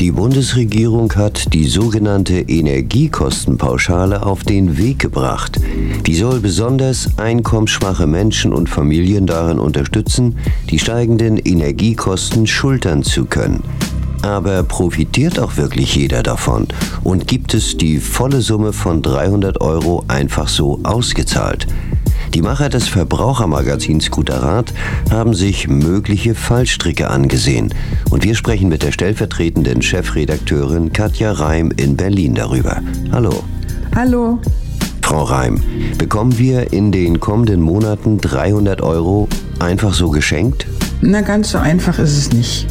Die Bundesregierung hat die sogenannte Energiekostenpauschale auf den Weg gebracht. Die soll besonders einkommensschwache Menschen und Familien darin unterstützen, die steigenden Energiekosten schultern zu können. Aber profitiert auch wirklich jeder davon? Und gibt es die volle Summe von 300 Euro einfach so ausgezahlt? Die Macher des Verbrauchermagazins Guter Rat haben sich mögliche Fallstricke angesehen. Und wir sprechen mit der stellvertretenden Chefredakteurin Katja Reim in Berlin darüber. Hallo. Hallo. Frau Reim, bekommen wir in den kommenden Monaten 300 Euro einfach so geschenkt? Na, ganz so einfach ist es nicht.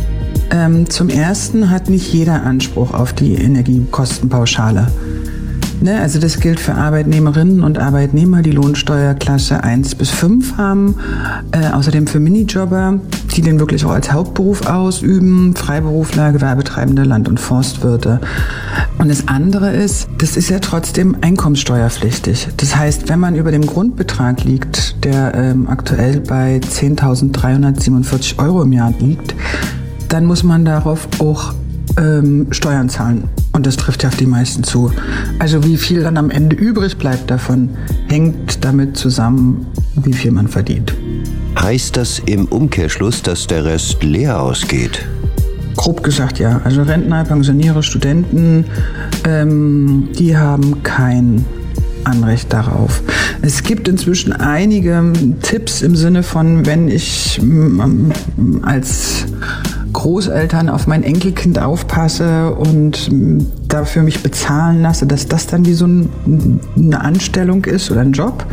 Ähm, zum Ersten hat nicht jeder Anspruch auf die Energiekostenpauschale. Ne, also das gilt für Arbeitnehmerinnen und Arbeitnehmer, die Lohnsteuerklasse 1 bis 5 haben. Äh, außerdem für Minijobber, die den wirklich auch als Hauptberuf ausüben, Freiberufler, Gewerbetreibende, Land- und Forstwirte. Und das andere ist, das ist ja trotzdem einkommenssteuerpflichtig. Das heißt, wenn man über dem Grundbetrag liegt, der ähm, aktuell bei 10.347 Euro im Jahr liegt, dann muss man darauf auch ähm, Steuern zahlen. Und das trifft ja auf die meisten zu. Also wie viel dann am Ende übrig bleibt davon, hängt damit zusammen, wie viel man verdient. Heißt das im Umkehrschluss, dass der Rest leer ausgeht? Grob gesagt ja. Also Rentner, Pensionäre, Studenten, ähm, die haben kein Anrecht darauf. Es gibt inzwischen einige Tipps im Sinne von, wenn ich als Großeltern auf mein Enkelkind aufpasse und dafür mich bezahlen lasse, dass das dann wie so eine Anstellung ist oder ein Job.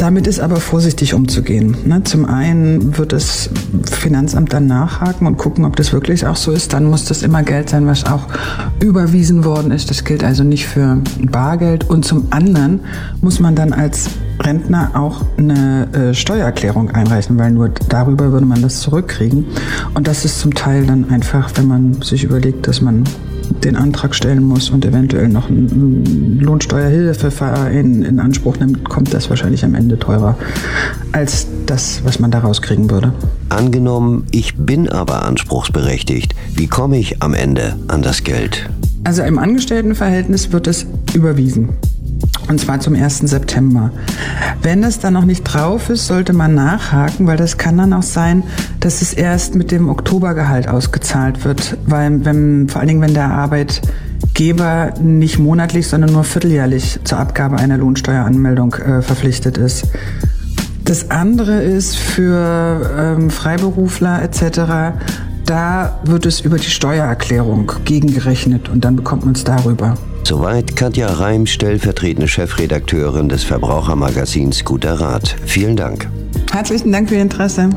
Damit ist aber vorsichtig umzugehen. Ne? Zum einen wird das Finanzamt dann nachhaken und gucken, ob das wirklich auch so ist. Dann muss das immer Geld sein, was auch überwiesen worden ist. Das gilt also nicht für Bargeld. Und zum anderen muss man dann als Rentner auch eine äh, Steuererklärung einreichen, weil nur darüber würde man das zurückkriegen. Und das ist zum Teil dann einfach, wenn man sich überlegt, dass man den Antrag stellen muss und eventuell noch einen Lohnsteuerhilfeverein in Anspruch nimmt, kommt das wahrscheinlich am Ende teurer als das, was man da rauskriegen würde. Angenommen, ich bin aber anspruchsberechtigt, wie komme ich am Ende an das Geld? Also im Angestelltenverhältnis wird es überwiesen. Und zwar zum 1. September. Wenn das dann noch nicht drauf ist, sollte man nachhaken, weil das kann dann auch sein, dass es erst mit dem Oktobergehalt ausgezahlt wird, weil wenn, vor allen Dingen, wenn der Arbeitgeber nicht monatlich, sondern nur vierteljährlich zur Abgabe einer Lohnsteueranmeldung äh, verpflichtet ist. Das andere ist für ähm, Freiberufler etc., da wird es über die Steuererklärung gegengerechnet und dann bekommt man es darüber. Soweit Katja Reim, stellvertretende Chefredakteurin des Verbrauchermagazins Guter Rat. Vielen Dank. Herzlichen Dank für Ihr Interesse.